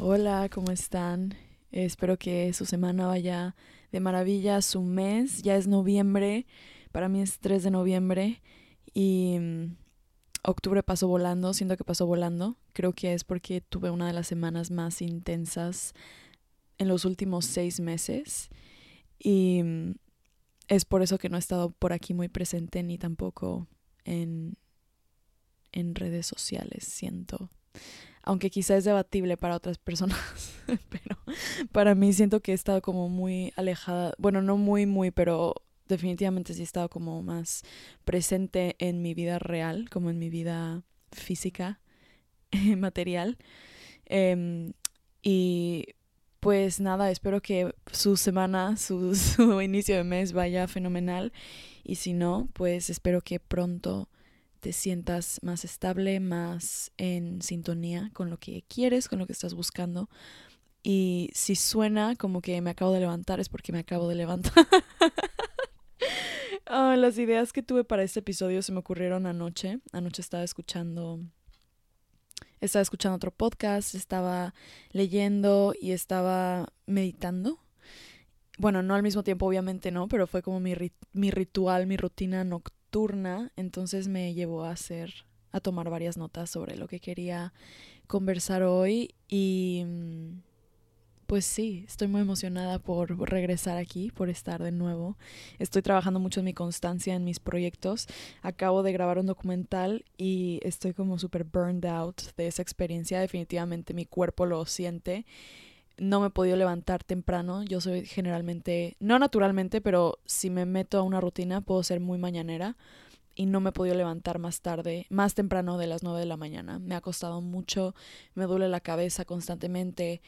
Hola, ¿cómo están? Espero que su semana vaya de maravilla, su mes, ya es noviembre, para mí es 3 de noviembre y mm, octubre pasó volando, siento que pasó volando, creo que es porque tuve una de las semanas más intensas en los últimos seis meses y mm, es por eso que no he estado por aquí muy presente ni tampoco en, en redes sociales, siento. Aunque quizá es debatible para otras personas, pero para mí siento que he estado como muy alejada, bueno, no muy, muy, pero definitivamente sí he estado como más presente en mi vida real, como en mi vida física, material. Em, y pues nada, espero que su semana, su, su, inicio de mes vaya fenomenal. Y si no, pues espero que pronto te sientas más estable, más en sintonía con lo que quieres, con lo que estás buscando. Y si suena como que me acabo de levantar, es porque me acabo de levantar. oh, las ideas que tuve para este episodio se me ocurrieron anoche. Anoche estaba escuchando estaba escuchando otro podcast, estaba leyendo y estaba meditando. Bueno, no al mismo tiempo, obviamente no, pero fue como mi, mi ritual, mi rutina nocturna. Entonces me llevó a hacer, a tomar varias notas sobre lo que quería conversar hoy y mm, pues sí, estoy muy emocionada por regresar aquí, por estar de nuevo. Estoy trabajando mucho en mi constancia, en mis proyectos. Acabo de grabar un documental y estoy como súper burned out de esa experiencia. Definitivamente mi cuerpo lo siente. No me he podido levantar temprano. Yo soy generalmente, no naturalmente, pero si me meto a una rutina puedo ser muy mañanera y no me he podido levantar más tarde, más temprano de las 9 de la mañana. Me ha costado mucho, me duele la cabeza constantemente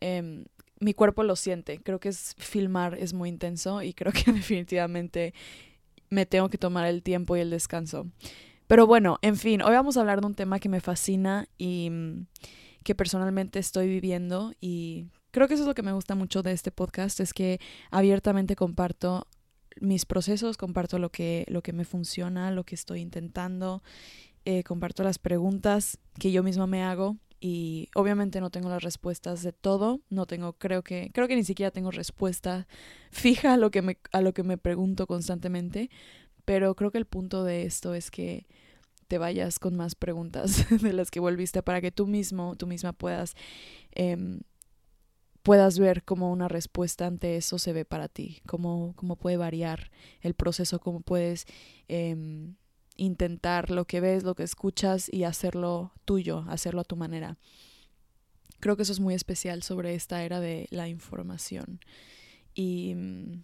Em, mi cuerpo lo siente. Creo que es filmar es muy intenso y creo que definitivamente me tengo que tomar el tiempo y el descanso. Pero bueno, en fin, hoy vamos a hablar de un tema que me fascina y mm, que personalmente estoy viviendo y creo que eso es lo que me gusta mucho de este podcast, es que abiertamente comparto mis procesos, comparto lo que, lo que me funciona, lo que estoy intentando, eh, comparto las preguntas que yo misma me hago y obviamente no tengo las respuestas de todo, no tengo, creo que, creo que ni siquiera tengo respuesta fija a lo que me, a lo que me pregunto constantemente, pero creo que el punto de esto es que te vayas con más preguntas de las que volviste para que tú mismo, tú misma puedas, eh, puedas ver cómo una respuesta ante eso se ve para ti, cómo, cómo puede variar el proceso, cómo puedes eh, intentar lo que ves, lo que escuchas y hacerlo tuyo, hacerlo a tu manera. Creo que eso es muy especial sobre esta era de la información. Y, mm,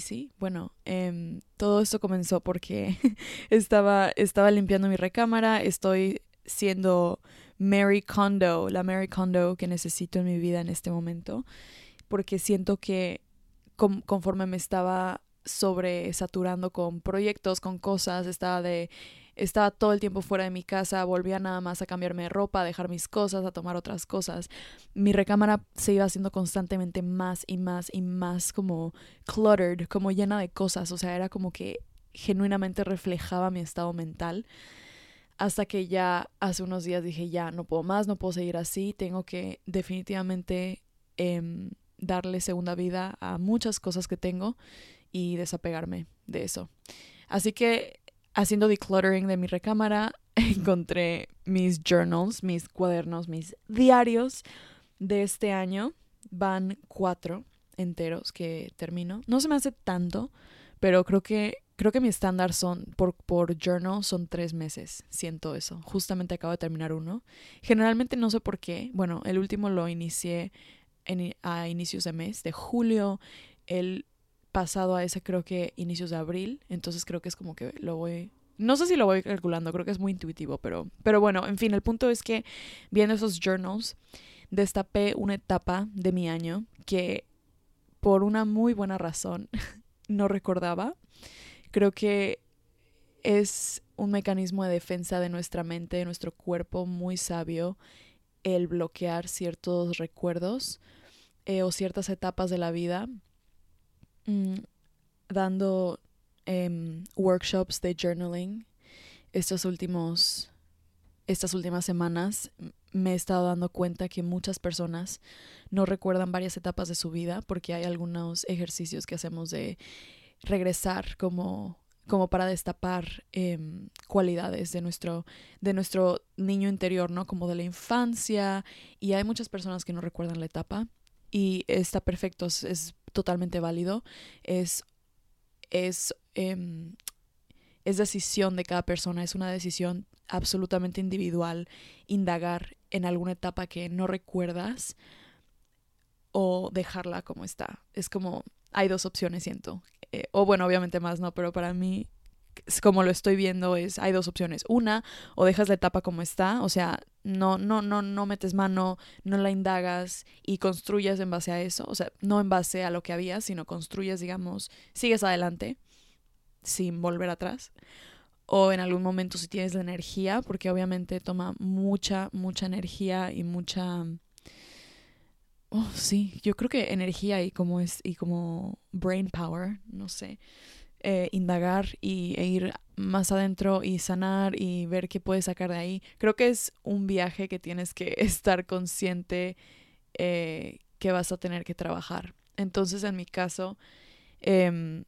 sí, bueno, eh, todo esto comenzó porque estaba, estaba limpiando mi recámara, estoy siendo Mary Kondo, la Mary Kondo que necesito en mi vida en este momento, porque siento que conforme me estaba sobresaturando con proyectos, con cosas, estaba de estaba todo el tiempo fuera de mi casa, volvía nada más a cambiarme de ropa, a dejar mis cosas, a tomar otras cosas. Mi recámara se iba haciendo constantemente más y más y más como cluttered, como llena de cosas, o sea, era como que genuinamente reflejaba mi estado mental. Hasta que ya hace unos días dije, ya, no puedo más, no puedo seguir así, tengo que definitivamente eh, darle segunda vida a muchas cosas que tengo y desapegarme de eso. Así que haciendo decluttering de mi recámara, encontré mis journals, mis cuadernos, mis diarios de este año. Van cuatro enteros que termino. No se me hace tanto, pero creo que creo que mi estándar son por, por journal son tres meses. Siento eso. Justamente acabo de terminar uno. Generalmente no sé por qué. Bueno, el último lo inicié a inicios de mes, de julio. El pasado a ese creo que inicios de abril, entonces creo que es como que lo voy no sé si lo voy calculando, creo que es muy intuitivo, pero pero bueno, en fin, el punto es que viendo esos journals destapé una etapa de mi año que por una muy buena razón no recordaba. Creo que es un mecanismo de defensa de nuestra mente, de nuestro cuerpo muy sabio el bloquear ciertos recuerdos eh, o ciertas etapas de la vida Mm, dando em, workshops de journaling estos últimos, estas últimas semanas. me he estado dando cuenta que muchas personas no recuerdan varias etapas de su vida porque hay algunos ejercicios que hacemos de regresar como como para destapar em, cualidades de nuestro, de nuestro niño interior, ¿no? Como de la infancia. Y hay muchas personas que no recuerdan la etapa. Y está perfecto, totalmente válido. Es, es, em, es decisión de cada persona, es una decisión absolutamente individual indagar en alguna etapa que no recuerdas o dejarla como está. Es como, hay dos opciones, siento. Eh, o bueno, obviamente más, ¿no? Pero para mí, como lo estoy viendo, es, hay dos opciones. Una, o dejas la etapa como está, o sea, no, no, no, no metes mano, no la indagas y construyes en base a eso. O sea, no en base a lo que había, sino construyes, digamos, sigues adelante sin volver atrás. O en algún momento si tienes la energía, porque obviamente toma mucha, mucha energía y mucha Oh, sí, yo creo que energía y como es y como brain power, no sé, eh, indagar y, e ir más adentro y sanar y ver qué puedes sacar de ahí. Creo que es un viaje que tienes que estar consciente eh, que vas a tener que trabajar. Entonces, en mi caso, em,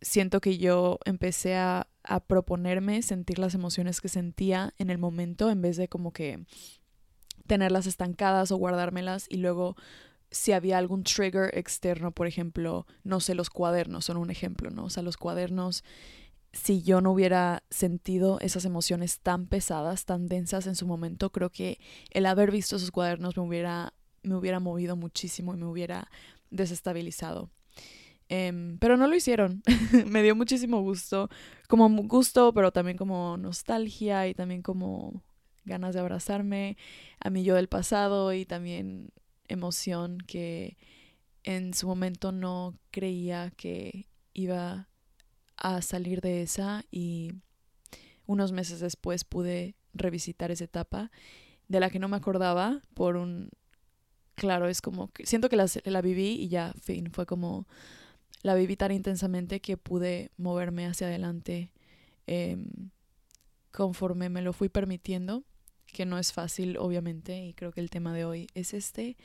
siento que yo empecé a, a proponerme sentir las emociones que sentía en el momento en vez de como que tenerlas estancadas o guardármelas y luego si había algún trigger externo, por ejemplo, no sé, los cuadernos son un ejemplo, ¿no? O sea, los cuadernos, si yo no hubiera sentido esas emociones tan pesadas, tan densas en su momento, creo que el haber visto esos cuadernos me hubiera, me hubiera movido muchísimo y me hubiera desestabilizado. Em, pero no lo hicieron. me dio muchísimo gusto, como gusto, pero también como nostalgia y también como ganas de abrazarme a mi yo del pasado y también emoción que en su momento no creía que iba a salir de esa y unos meses después pude revisitar esa etapa de la que no me acordaba por un claro es como siento que la, la viví y ya fin fue como la viví tan intensamente que pude moverme hacia adelante em, conforme me lo fui permitiendo que no es fácil, obviamente, y creo que el tema de hoy es este.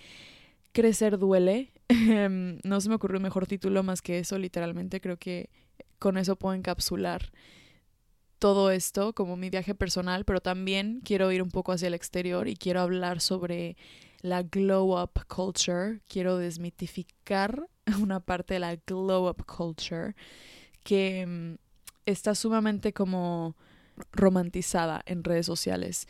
Crecer duele. No se me ocurrió un mejor título más que eso, literalmente. Creo que con eso puedo encapsular todo esto como mi viaje personal, pero también quiero ir un poco hacia el exterior y quiero hablar sobre la glow up culture. Quiero desmitificar una parte de la glow up culture que em, está sumamente como romantizada en redes sociales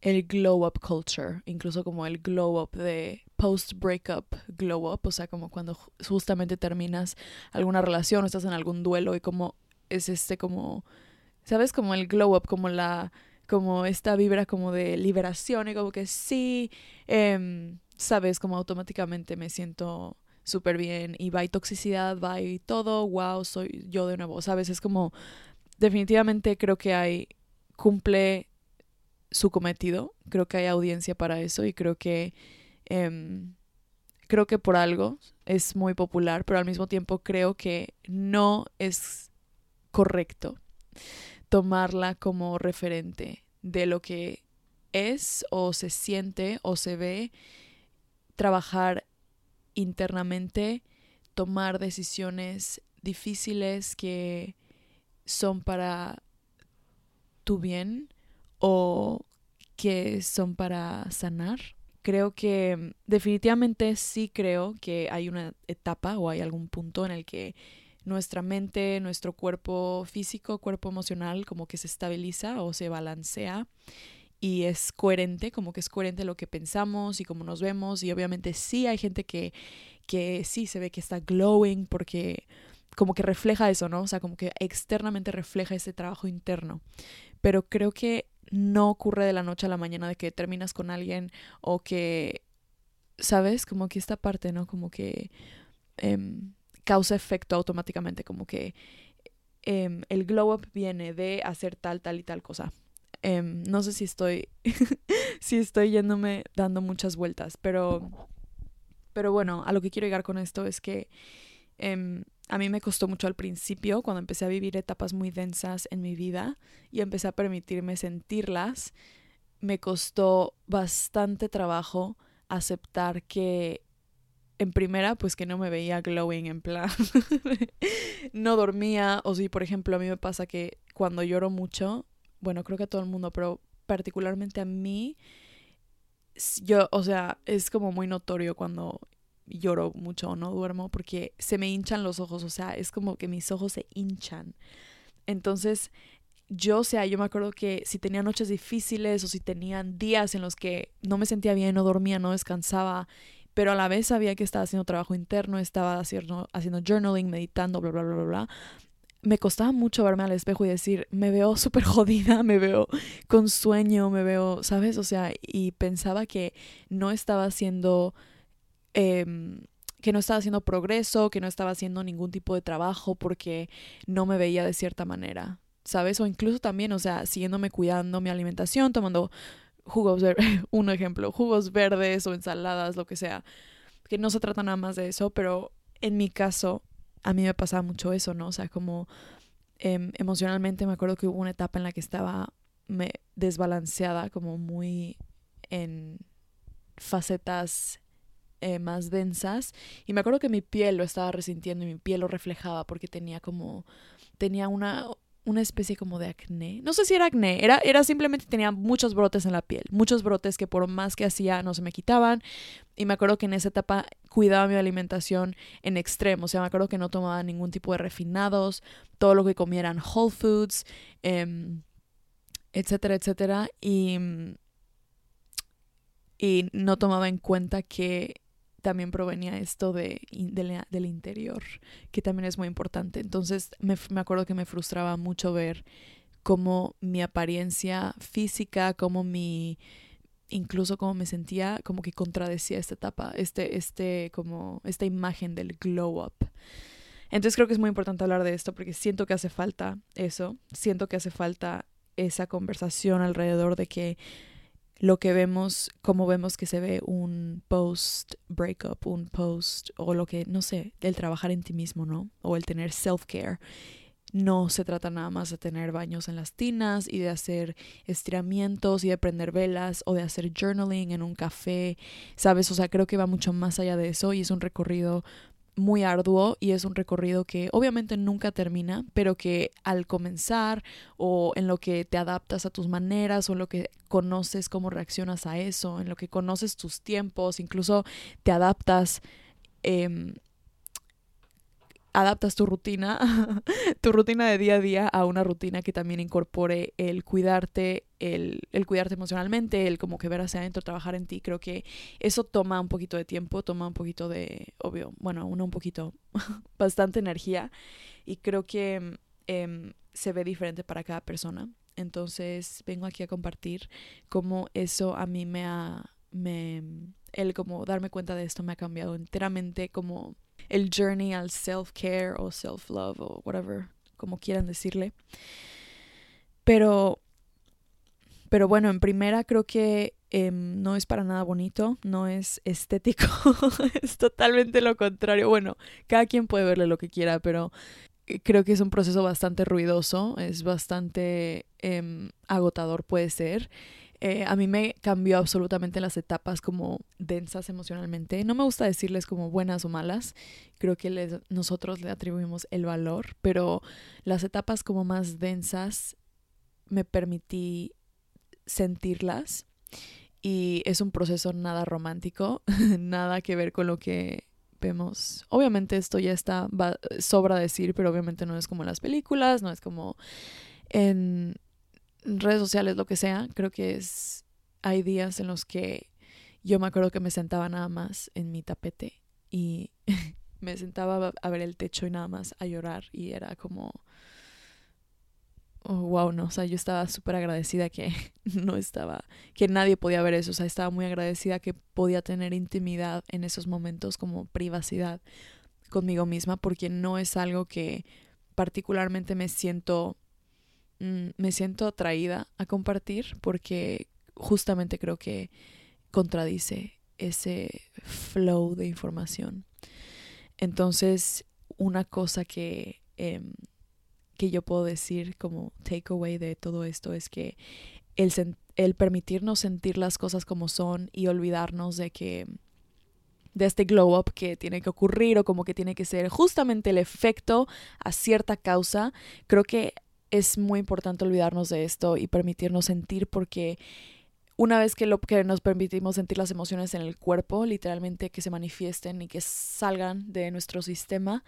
el glow up culture, incluso como el glow up de post breakup glow up, o sea, como cuando justamente terminas alguna relación o estás en algún duelo y como es este como, ¿sabes? Como el glow up, como la, como esta vibra como de liberación y como que sí, em, ¿sabes? Como automáticamente me siento súper bien y va y toxicidad, va y todo, wow, soy yo de nuevo, ¿sabes? Es como, definitivamente creo que hay, cumple su cometido. Creo que hay audiencia para eso y creo que em, creo que por algo es muy popular, pero al mismo tiempo creo que no es correcto tomarla como referente de lo que es o se siente o se ve, trabajar internamente, tomar decisiones difíciles que son para tu bien o que son para sanar. Creo que definitivamente sí creo que hay una etapa o hay algún punto en el que nuestra mente, nuestro cuerpo físico, cuerpo emocional como que se estabiliza o se balancea y es coherente, como que es coherente lo que pensamos y cómo nos vemos y obviamente sí hay gente que, que sí se ve que está glowing porque como que refleja eso, ¿no? O sea, como que externamente refleja ese trabajo interno. Pero creo que no ocurre de la noche a la mañana de que terminas con alguien o que, ¿sabes? Como que esta parte, ¿no? Como que em, causa efecto automáticamente, como que em, el glow up viene de hacer tal, tal y tal cosa. Em, no sé si estoy, si estoy yéndome dando muchas vueltas, pero, pero bueno, a lo que quiero llegar con esto es que a mí me costó mucho al principio, cuando empecé a vivir etapas muy densas en mi vida y empecé a permitirme sentirlas, me costó bastante trabajo aceptar que en primera, pues que no me veía glowing en plan. no dormía, o si por ejemplo a mí me pasa que cuando lloro mucho, bueno, creo que a todo el mundo, pero particularmente a mí, yo, o sea, es como muy notorio cuando lloro mucho no duermo porque se me hinchan los ojos, o sea, es como que mis ojos se hinchan. Entonces, yo, o sea, yo me acuerdo que si tenía noches difíciles o si tenían días en los que no me sentía bien, no dormía, no descansaba, pero a la vez sabía que estaba haciendo trabajo interno, estaba haciendo, haciendo journaling, meditando, bla, bla, bla, bla, bla, me costaba mucho verme al espejo y decir, me veo súper jodida, me veo con sueño, me veo, ¿sabes? O sea, y pensaba que no estaba haciendo, em, que no estaba haciendo progreso, que no estaba haciendo ningún tipo de trabajo porque no me veía de cierta manera, ¿sabes? O incluso también, o sea, siguiéndome cuidando mi alimentación, tomando jugos, un ejemplo, jugos verdes o ensaladas, lo que sea, que no se trata nada más de eso, pero en mi caso a mí me pasaba mucho eso, ¿no? O sea, como em, emocionalmente me acuerdo que hubo una etapa en la que estaba desbalanceada, como muy en facetas eh, más densas. Y me acuerdo que mi piel lo estaba resintiendo y mi piel lo reflejaba porque tenía como, tenía una, una especie como de acné. No sé si era acné, era, era simplemente tenía muchos brotes en la piel, muchos brotes que por más que hacía no se me quitaban. Y me acuerdo que en esa etapa cuidaba mi alimentación en extremo, o sea, me acuerdo que no tomaba ningún tipo de refinados, todo lo que comía eran whole foods, em, etcétera, etcétera. Y, y no tomaba en cuenta que también provenía esto de, del interior, que también es muy importante. Entonces me, me, acuerdo que me frustraba mucho ver cómo mi apariencia física, cómo mi incluso cómo me sentía, como que contradecía esta etapa, este, este, como esta imagen del glow up. Entonces creo que es muy importante hablar de esto porque siento que hace falta eso, siento que hace falta esa conversación alrededor de que lo que vemos, como vemos que se ve un post breakup, un post o lo que, no sé, el trabajar en ti mismo, ¿no? O el tener self-care. No se trata nada más de tener baños en las tinas y de hacer estiramientos y de prender velas o de hacer journaling en un café, ¿sabes? O sea, creo que va mucho más allá de eso y es un recorrido muy arduo y es un recorrido que obviamente nunca termina, pero que al comenzar o en lo que te adaptas a tus maneras o en lo que conoces cómo reaccionas a eso, en lo que conoces tus tiempos, incluso te adaptas eh, adaptas tu rutina, tu rutina de día a día a una rutina que también incorpore el cuidarte, el, el, cuidarte emocionalmente, el como que ver hacia adentro, trabajar en ti. Creo que eso toma un poquito de tiempo, toma un poquito de, obvio, bueno, uno un poquito, bastante energía y creo que eh, se ve diferente para cada persona. Entonces vengo aquí a compartir cómo eso a mí me ha, me, el como darme cuenta de esto me ha cambiado enteramente como el journey al self-care o self-love o whatever, como quieran decirle. Pero, pero bueno, en primera creo que em, no es para nada bonito, no es estético, es totalmente lo contrario. Bueno, cada quien puede verle lo que quiera, pero creo que es un proceso bastante ruidoso, es bastante em, agotador puede ser. Eh, a mí me cambió absolutamente las etapas como densas emocionalmente. No me gusta decirles como buenas o malas, creo que nosotros le atribuimos el valor, pero las etapas como más densas me permití sentirlas y es un proceso nada romántico, nada que ver con lo que vemos. Obviamente esto ya está, sobra decir, pero obviamente no es como en las películas, no es como en redes sociales, lo que sea, creo que es, hay días en los que yo me acuerdo que me sentaba nada más en mi tapete y me sentaba a ver el techo y nada más a llorar y era como, oh, wow, no, o sea, yo estaba súper agradecida que no estaba, que nadie podía ver eso, o sea, estaba muy agradecida que podía tener intimidad en esos momentos como privacidad conmigo misma porque no es algo que particularmente me siento Mm, me siento atraída a compartir porque justamente creo que contradice ese flow de información. Entonces, una cosa que, em, que yo puedo decir como takeaway de todo esto es que el, el permitirnos sentir las cosas como son y olvidarnos de que de este glow up que tiene que ocurrir o como que tiene que ser justamente el efecto a cierta causa. Creo que es muy importante olvidarnos de esto y permitirnos sentir porque una vez que, lo, que nos permitimos sentir las emociones en el cuerpo, literalmente que se manifiesten y que salgan de nuestro sistema,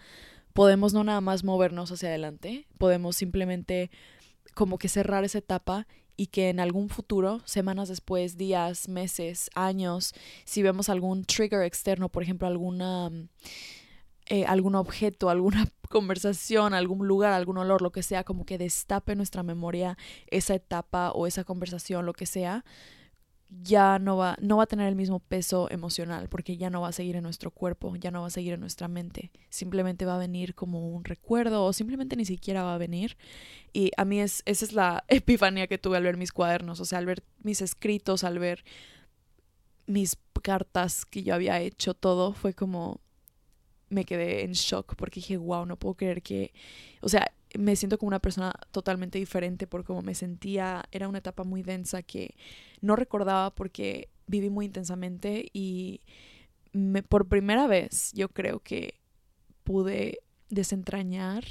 podemos no nada más movernos hacia adelante, podemos simplemente como que cerrar esa etapa y que en algún futuro, semanas después, días, meses, años, si vemos algún trigger externo, por ejemplo, alguna, eh, algún objeto, alguna conversación, algún lugar, algún olor, lo que sea, como que destape nuestra memoria esa etapa o esa conversación, lo que sea, ya no va, no va a tener el mismo peso emocional porque ya no va a seguir en nuestro cuerpo, ya no va a seguir en nuestra mente. Simplemente va a venir como un recuerdo o simplemente ni siquiera va a venir. Y a mí es, esa es la epifanía que tuve al ver mis cuadernos, o sea, al ver mis escritos, al ver mis cartas que yo había hecho, todo fue como me quedé en shock porque dije, wow, no puedo creer que, o sea, me siento como una persona totalmente diferente por cómo me sentía. Era una etapa muy densa que no recordaba porque viví muy intensamente y me, por primera vez yo creo que pude desentrañar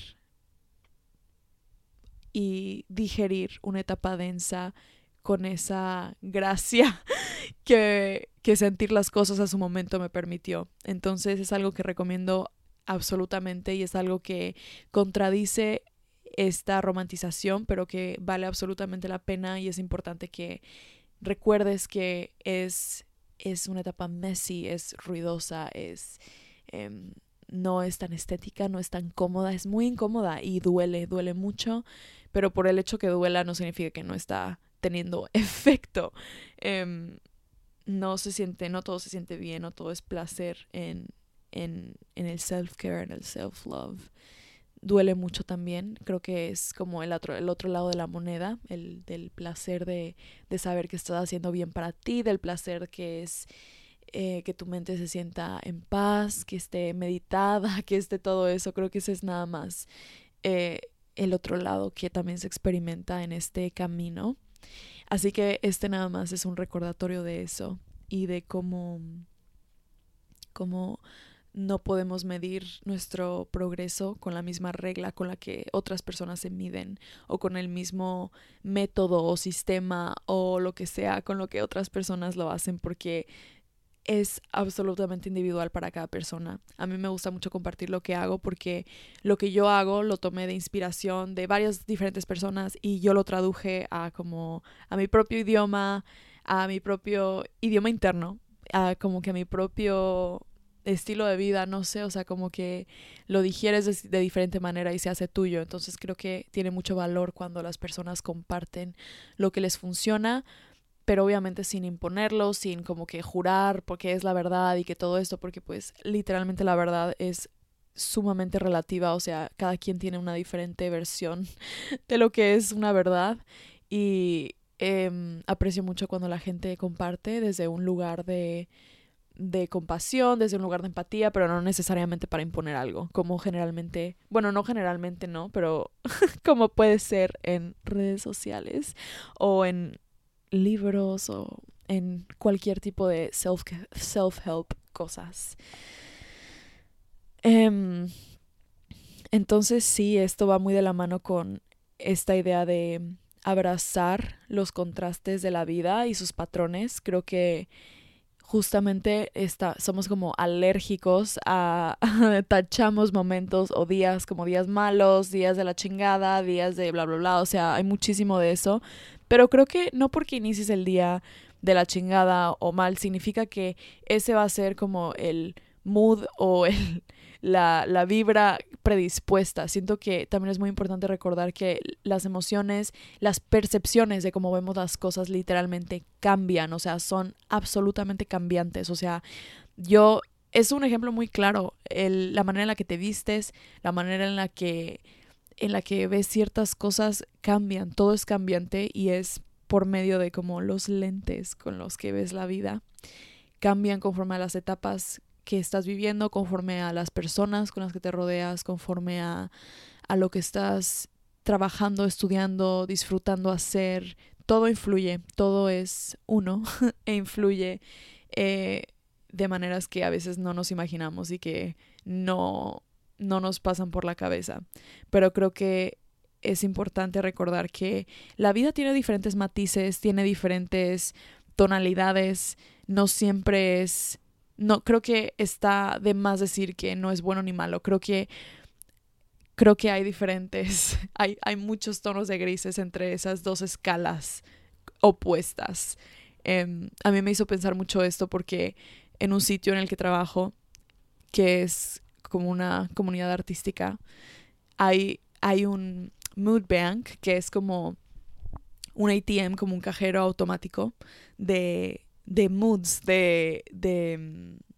y digerir una etapa densa con esa gracia que, que sentir las cosas a su momento me permitió. Entonces es algo que recomiendo absolutamente y es algo que contradice esta romantización, pero que vale absolutamente la pena y es importante que recuerdes que es, es una etapa messy, es ruidosa, es... Em, no es tan estética, no es tan cómoda, es muy incómoda y duele, duele mucho, pero por el hecho que duela no significa que no está teniendo efecto. Em, no se siente, no todo se siente bien, no todo es placer en, en, en el self-care, en el self-love duele mucho también. Creo que es como el otro, el otro lado de la moneda, el del placer de, de saber que estás haciendo bien para ti, del placer que es eh, que tu mente se sienta en paz, que esté meditada, que esté todo eso. Creo que ese es nada más eh, el otro lado que también se experimenta en este camino. Así que este nada más es un recordatorio de eso y de cómo, cómo no podemos medir nuestro progreso con la misma regla con la que otras personas se miden o con el mismo método o sistema o lo que sea con lo que otras personas lo hacen porque es absolutamente individual para cada persona. A mí me gusta mucho compartir lo que hago porque lo que yo hago lo tomé de inspiración de varias diferentes personas y yo lo traduje a como a mi propio idioma, a mi propio idioma interno, a como que a mi propio estilo de vida, no sé, o sea, como que lo digieres de, diferente manera y se hace tuyo. Entonces creo que tiene mucho valor cuando las personas comparten lo que les funciona, pero obviamente sin imponerlo, sin como que jurar porque es la verdad y que todo esto, porque pues literalmente la verdad es sumamente relativa, o sea, cada quien tiene una diferente versión de lo que es una verdad. Y em, aprecio mucho cuando la gente comparte desde un lugar de de compasión, desde un lugar de empatía, pero no necesariamente para imponer algo, como generalmente, bueno, no generalmente no, pero como puede ser en redes sociales o en libros o en cualquier tipo de self, self-help cosas. Em, entonces sí, esto va muy de la mano con esta idea de abrazar los contrastes de la vida y sus patrones. Creo que justamente está, somos como alérgicos a, tachamos momentos o días como días malos, días de la chingada, días de bla, bla, bla, o sea, hay muchísimo de eso, pero creo que no porque inicies el día de la chingada o mal significa que ese va a ser como el mood o el, la, la vibra predispuesta. Siento que también es muy importante recordar que las emociones, las percepciones de cómo vemos las cosas literalmente cambian, o sea, son absolutamente cambiantes. O sea, yo, es un ejemplo muy claro, el, la manera en la que te vistes, la manera en la que en la que ves ciertas cosas cambian, todo es cambiante y es por medio de como los lentes con los que ves la vida. Cambian conforme a las etapas que estás viviendo, conforme a las personas con las que te rodeas, conforme a, a lo que estás trabajando, estudiando, disfrutando hacer, todo influye, todo es uno e influye eh, de maneras que a veces no nos imaginamos y que no, no nos pasan por la cabeza. Pero creo que es importante recordar que la vida tiene diferentes matices, tiene diferentes tonalidades, no siempre es no creo que está de más decir que no es bueno ni malo. Creo que creo que hay diferentes, hay, hay muchos tonos de grises entre esas dos escalas opuestas. Em, a mí me hizo pensar mucho esto porque en un sitio en el que trabajo, que es como una comunidad artística, hay, hay un mood bank, que es como un ATM, como un cajero automático de, de moods, de, de mm,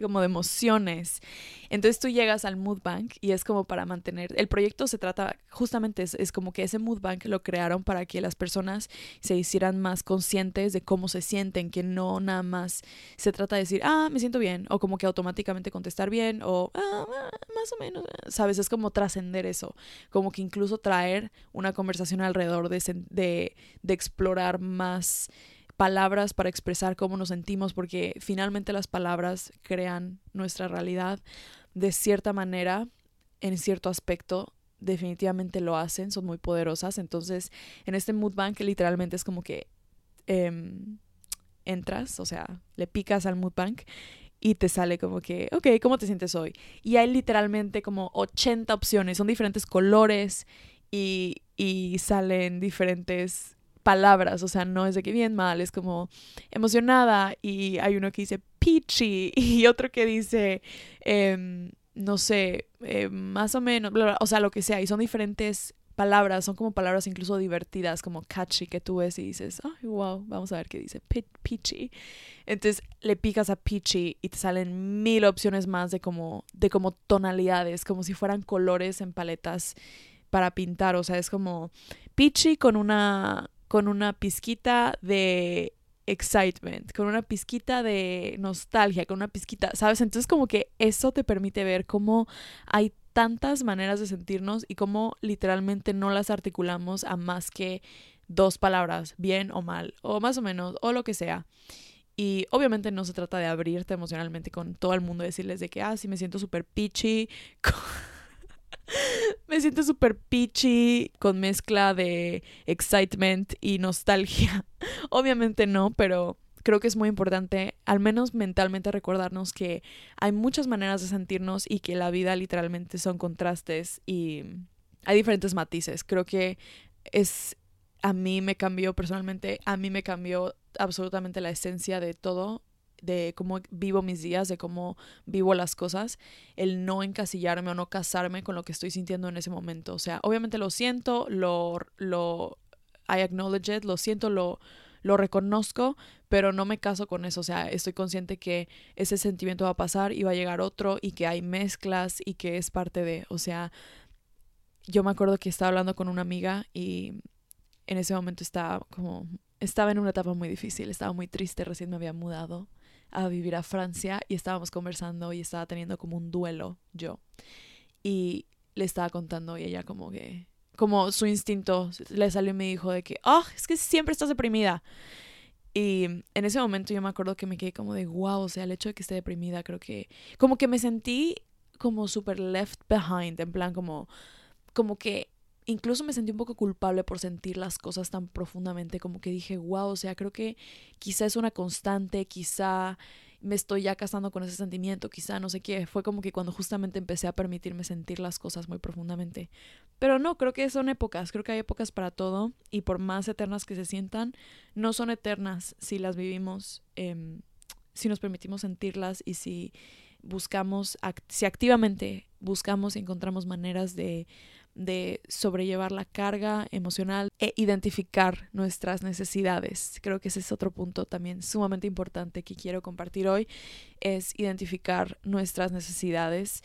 como de emociones. Entonces tú llegas al mood bank y es como para mantener, el proyecto se trata, justamente es, como que ese mood bank lo crearon para que las personas se hicieran más conscientes de cómo se sienten, que no nada más se trata de decir, ah, me siento bien, o como que automáticamente contestar bien, o ah, ah más o menos, sabes, es como trascender eso, como que incluso traer una conversación alrededor de, de, de explorar más palabras para expresar cómo nos sentimos, porque finalmente las palabras crean nuestra realidad de cierta manera, en cierto aspecto, definitivamente lo hacen, son muy poderosas. Entonces, en este mood bank literalmente es como que em, entras, o sea, le picas al mood bank y te sale como que, ok, ¿cómo te sientes hoy? Y hay literalmente como 80 opciones, son diferentes colores y, y salen diferentes palabras, o sea, no es de que bien mal, es como emocionada y hay uno que dice peachy y otro que dice, em, no sé, eh, más o menos, o sea, lo que sea, y son diferentes palabras, son como palabras incluso divertidas, como catchy, que tú ves y dices, ay, wow, vamos a ver qué dice, peachy. Entonces le picas a peachy y te salen mil opciones más de como, de como tonalidades, como si fueran colores en paletas para pintar, o sea, es como peachy con una con una pizquita de excitement, con una pizquita de nostalgia, con una pizquita, ¿sabes? Entonces como que eso te permite ver cómo hay tantas maneras de sentirnos y cómo literalmente no las articulamos a más que dos palabras, bien o mal, o más o menos, o lo que sea. Y obviamente no se trata de abrirte emocionalmente con todo el mundo, decirles de que, ah, sí, me siento súper pitchy. Me siento súper peachy con mezcla de excitement y nostalgia. Obviamente no, pero creo que es muy importante, al menos mentalmente, recordarnos que hay muchas maneras de sentirnos y que la vida literalmente son contrastes y hay diferentes matices. Creo que es, a mí me cambió personalmente, a mí me cambió absolutamente la esencia de todo de cómo vivo mis días, de cómo vivo las cosas, el no encasillarme o no casarme con lo que estoy sintiendo en ese momento. O sea, obviamente lo siento, lo, lo, I acknowledge it, lo siento, lo, lo reconozco, pero no me caso con eso. O sea, estoy consciente que ese sentimiento va a pasar y va a llegar otro y que hay mezclas y que es parte de, o sea, yo me acuerdo que estaba hablando con una amiga y en ese momento estaba como, estaba en una etapa muy difícil, estaba muy triste, recién me había mudado a vivir a Francia y estábamos conversando y estaba teniendo como un duelo yo. Y le estaba contando y ella como que, como su instinto le salió y me dijo de que, oh, es que siempre estás deprimida. Y en ese momento yo me acuerdo que me quedé como de, wow, o sea, el hecho de que esté deprimida, creo que, como que me sentí como súper left behind, en plan como, como que incluso me sentí un poco culpable por sentir las cosas tan profundamente, como que dije, wow, o sea, creo que quizá es una constante, quizá me estoy ya casando con ese sentimiento, quizá no sé qué, fue como que cuando justamente empecé a permitirme sentir las cosas muy profundamente. Pero no, creo que son épocas, creo que hay épocas para todo y por más eternas que se sientan, no son eternas si las vivimos, em, si nos permitimos sentirlas y si buscamos, si activamente buscamos y encontramos maneras de de sobrellevar la carga emocional e identificar nuestras necesidades. Creo que ese es otro punto también sumamente importante que quiero compartir hoy, es identificar nuestras necesidades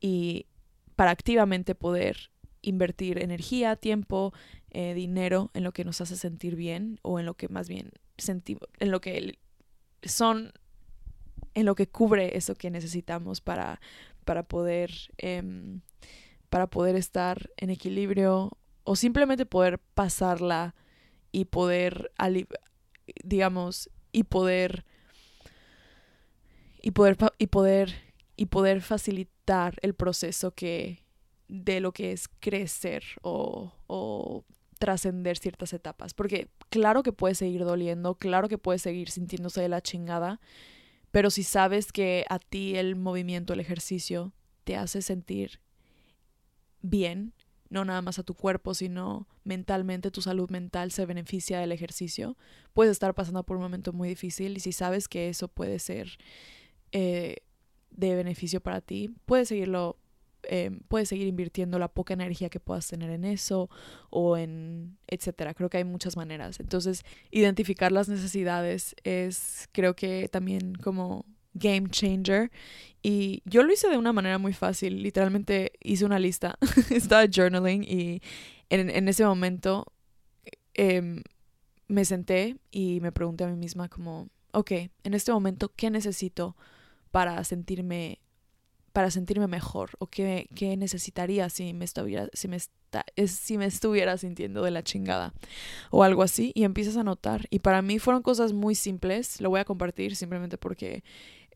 y para activamente poder invertir energía, tiempo, eh, dinero en lo que nos hace sentir bien o en lo que más bien sentimos, en lo que son, en lo que cubre eso que necesitamos para, para poder... Em, para poder estar en equilibrio o simplemente poder pasarla y poder, digamos, y poder, y poder, y poder, y poder facilitar el proceso que, de lo que es crecer o, o trascender ciertas etapas. Porque claro que puede seguir doliendo, claro que puede seguir sintiéndose de la chingada, pero si sabes que a ti el movimiento, el ejercicio, te hace sentir bien, no nada más a tu cuerpo, sino mentalmente, tu salud mental se beneficia del ejercicio, puedes estar pasando por un momento muy difícil y si sabes que eso puede ser eh, de beneficio para ti, puedes seguirlo Em, puedes seguir invirtiendo la poca energía que puedas tener en eso o en etcétera. Creo que hay muchas maneras. Entonces, identificar las necesidades es creo que también como game changer. Y yo lo hice de una manera muy fácil. Literalmente hice una lista, estaba journaling y en, en ese momento em, me senté y me pregunté a mí misma como, ok, en este momento, ¿qué necesito para sentirme para sentirme mejor o qué, qué necesitaría si me, estuviera, si, me si me estuviera sintiendo de la chingada o algo así. Y empiezas a notar. Y para mí fueron cosas muy simples, lo voy a compartir simplemente porque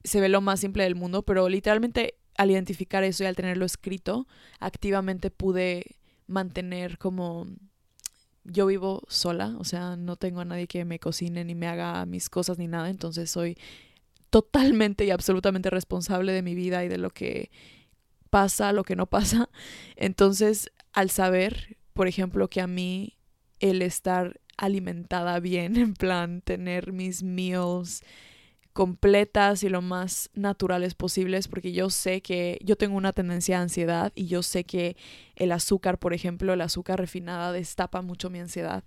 se ve lo más simple del mundo, pero literalmente al identificar eso y al tenerlo escrito, activamente pude mantener como yo vivo sola, o sea, no tengo a nadie que me cocine ni me haga mis cosas ni nada, entonces soy totalmente y absolutamente responsable de mi vida y de lo que pasa, lo que no pasa. Entonces, al saber, por ejemplo, que a mí el estar alimentada bien, en plan, tener mis meals completas y lo más naturales posibles porque yo sé que yo tengo una tendencia a ansiedad y yo sé que el azúcar, por ejemplo, el azúcar refinada destapa mucho mi ansiedad.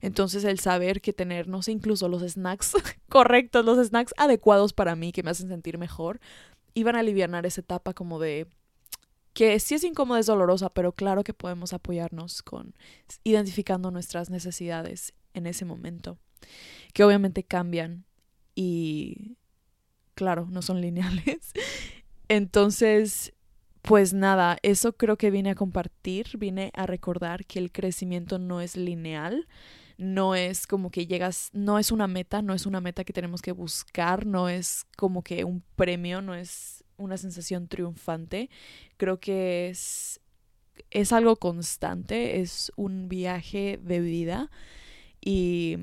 Entonces el saber que tener, no sé, incluso los snacks correctos, los snacks adecuados para mí que me hacen sentir mejor, iban a aliviar esa etapa como de que sí es incómoda, es dolorosa, pero claro que podemos apoyarnos con identificando nuestras necesidades en ese momento, que obviamente cambian y claro, no son lineales. Entonces, pues nada, eso creo que viene a compartir, viene a recordar que el crecimiento no es lineal, no es como que llegas, no es una meta, no es una meta que tenemos que buscar, no es como que un premio, no es una sensación triunfante. Creo que es, es algo constante, es un viaje de vida y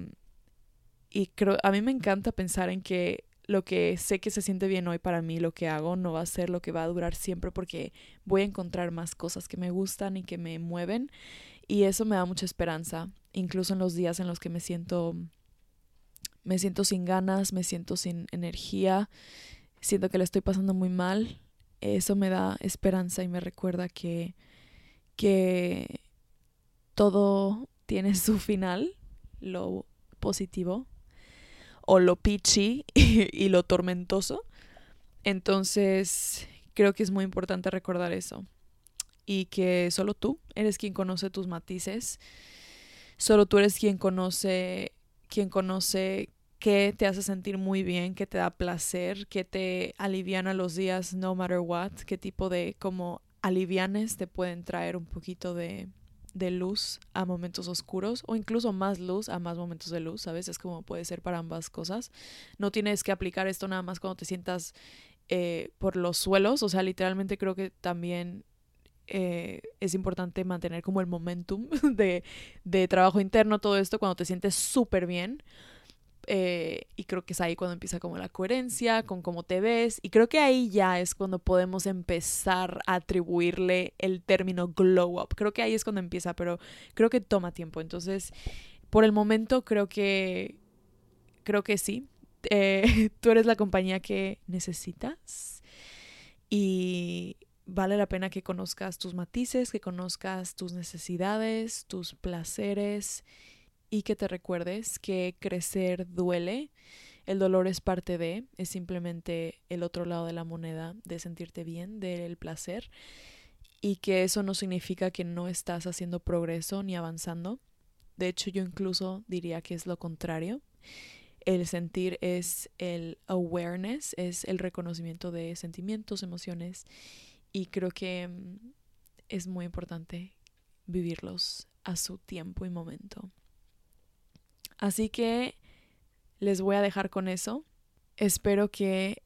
y creo, a mí me encanta pensar en que lo que sé que se siente bien hoy para mí, lo que hago, no va a ser lo que va a durar siempre porque voy a encontrar más cosas que me gustan y que me mueven. Y eso me da mucha esperanza, incluso en los días en los que me siento, me siento sin ganas, me siento sin energía, siento que le estoy pasando muy mal. Eso me da esperanza y me recuerda que, que todo tiene su final, lo positivo o lo pitchy y, lo tormentoso. Entonces, creo que es muy importante recordar eso. Y que solo tú eres quien conoce tus matices. Solo tú eres quien conoce, quien conoce qué te hace sentir muy bien, qué te da placer, qué te aliviana los días no matter what, qué tipo de como alivianes te pueden traer un poquito de, de luz a momentos oscuros o incluso más luz a más momentos de luz, ¿sabes? Es como puede ser para ambas cosas. No tienes que aplicar esto nada más cuando te sientas eh, por los suelos, o sea, literalmente creo que también eh, es importante mantener como el momentum de, de trabajo interno, todo esto, cuando te sientes súper bien eh, y creo que es ahí cuando empieza como la coherencia con cómo te ves. Y creo que ahí ya es cuando podemos empezar a atribuirle el término glow up. Creo que ahí es cuando empieza, pero creo que toma tiempo. Entonces, por el momento creo que, creo que sí. Eh, tú eres la compañía que necesitas. Y vale la pena que conozcas tus matices, que conozcas tus necesidades, tus placeres y que te recuerdes que crecer duele. El dolor es parte de, es simplemente el otro lado de la moneda de sentirte bien, del placer, y que eso no significa que no estás haciendo progreso ni avanzando. De hecho, yo incluso diría que es lo contrario. El sentir es el awareness, es el reconocimiento de sentimientos, emociones, y creo que mm, es muy importante vivirlos a su tiempo y momento. Así que les voy a dejar con eso. Espero que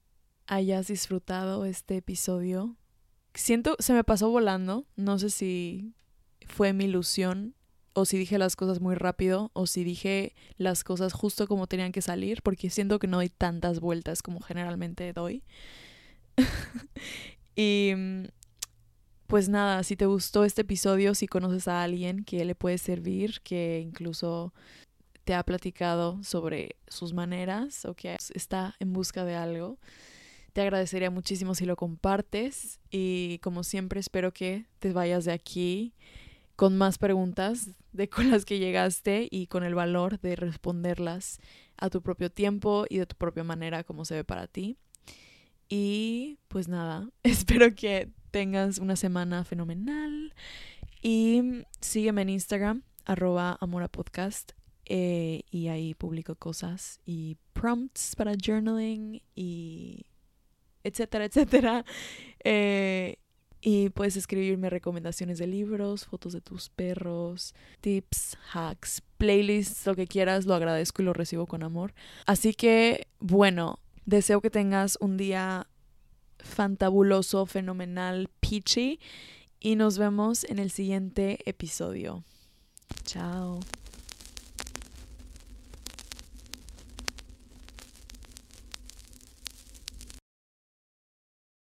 hayas disfrutado este episodio. Siento, se me pasó volando. No sé si fue mi ilusión o si dije las cosas muy rápido o si dije las cosas justo como tenían que salir, porque siento que no doy tantas vueltas como generalmente doy. y pues nada, si te gustó este episodio, si conoces a alguien que le puede servir, que incluso te ha platicado sobre sus maneras o que está en busca de algo, te agradecería muchísimo si lo compartes y como siempre espero que te vayas de aquí con más preguntas de con las que llegaste y con el valor de responderlas a tu propio tiempo y de tu propia manera como se ve para ti. Y pues nada, espero que tengas una semana fenomenal y sígueme en Instagram, arroba amorapodcast eh, y ahí publico cosas y prompts para journaling y etcétera, etcétera. Eh, y puedes escribirme recomendaciones de libros, fotos de tus perros, tips, hacks, playlists, lo que quieras, lo agradezco y lo recibo con amor. Así que, bueno, deseo que tengas un día fantabuloso, fenomenal, peachy y nos vemos en el siguiente episodio. Chao.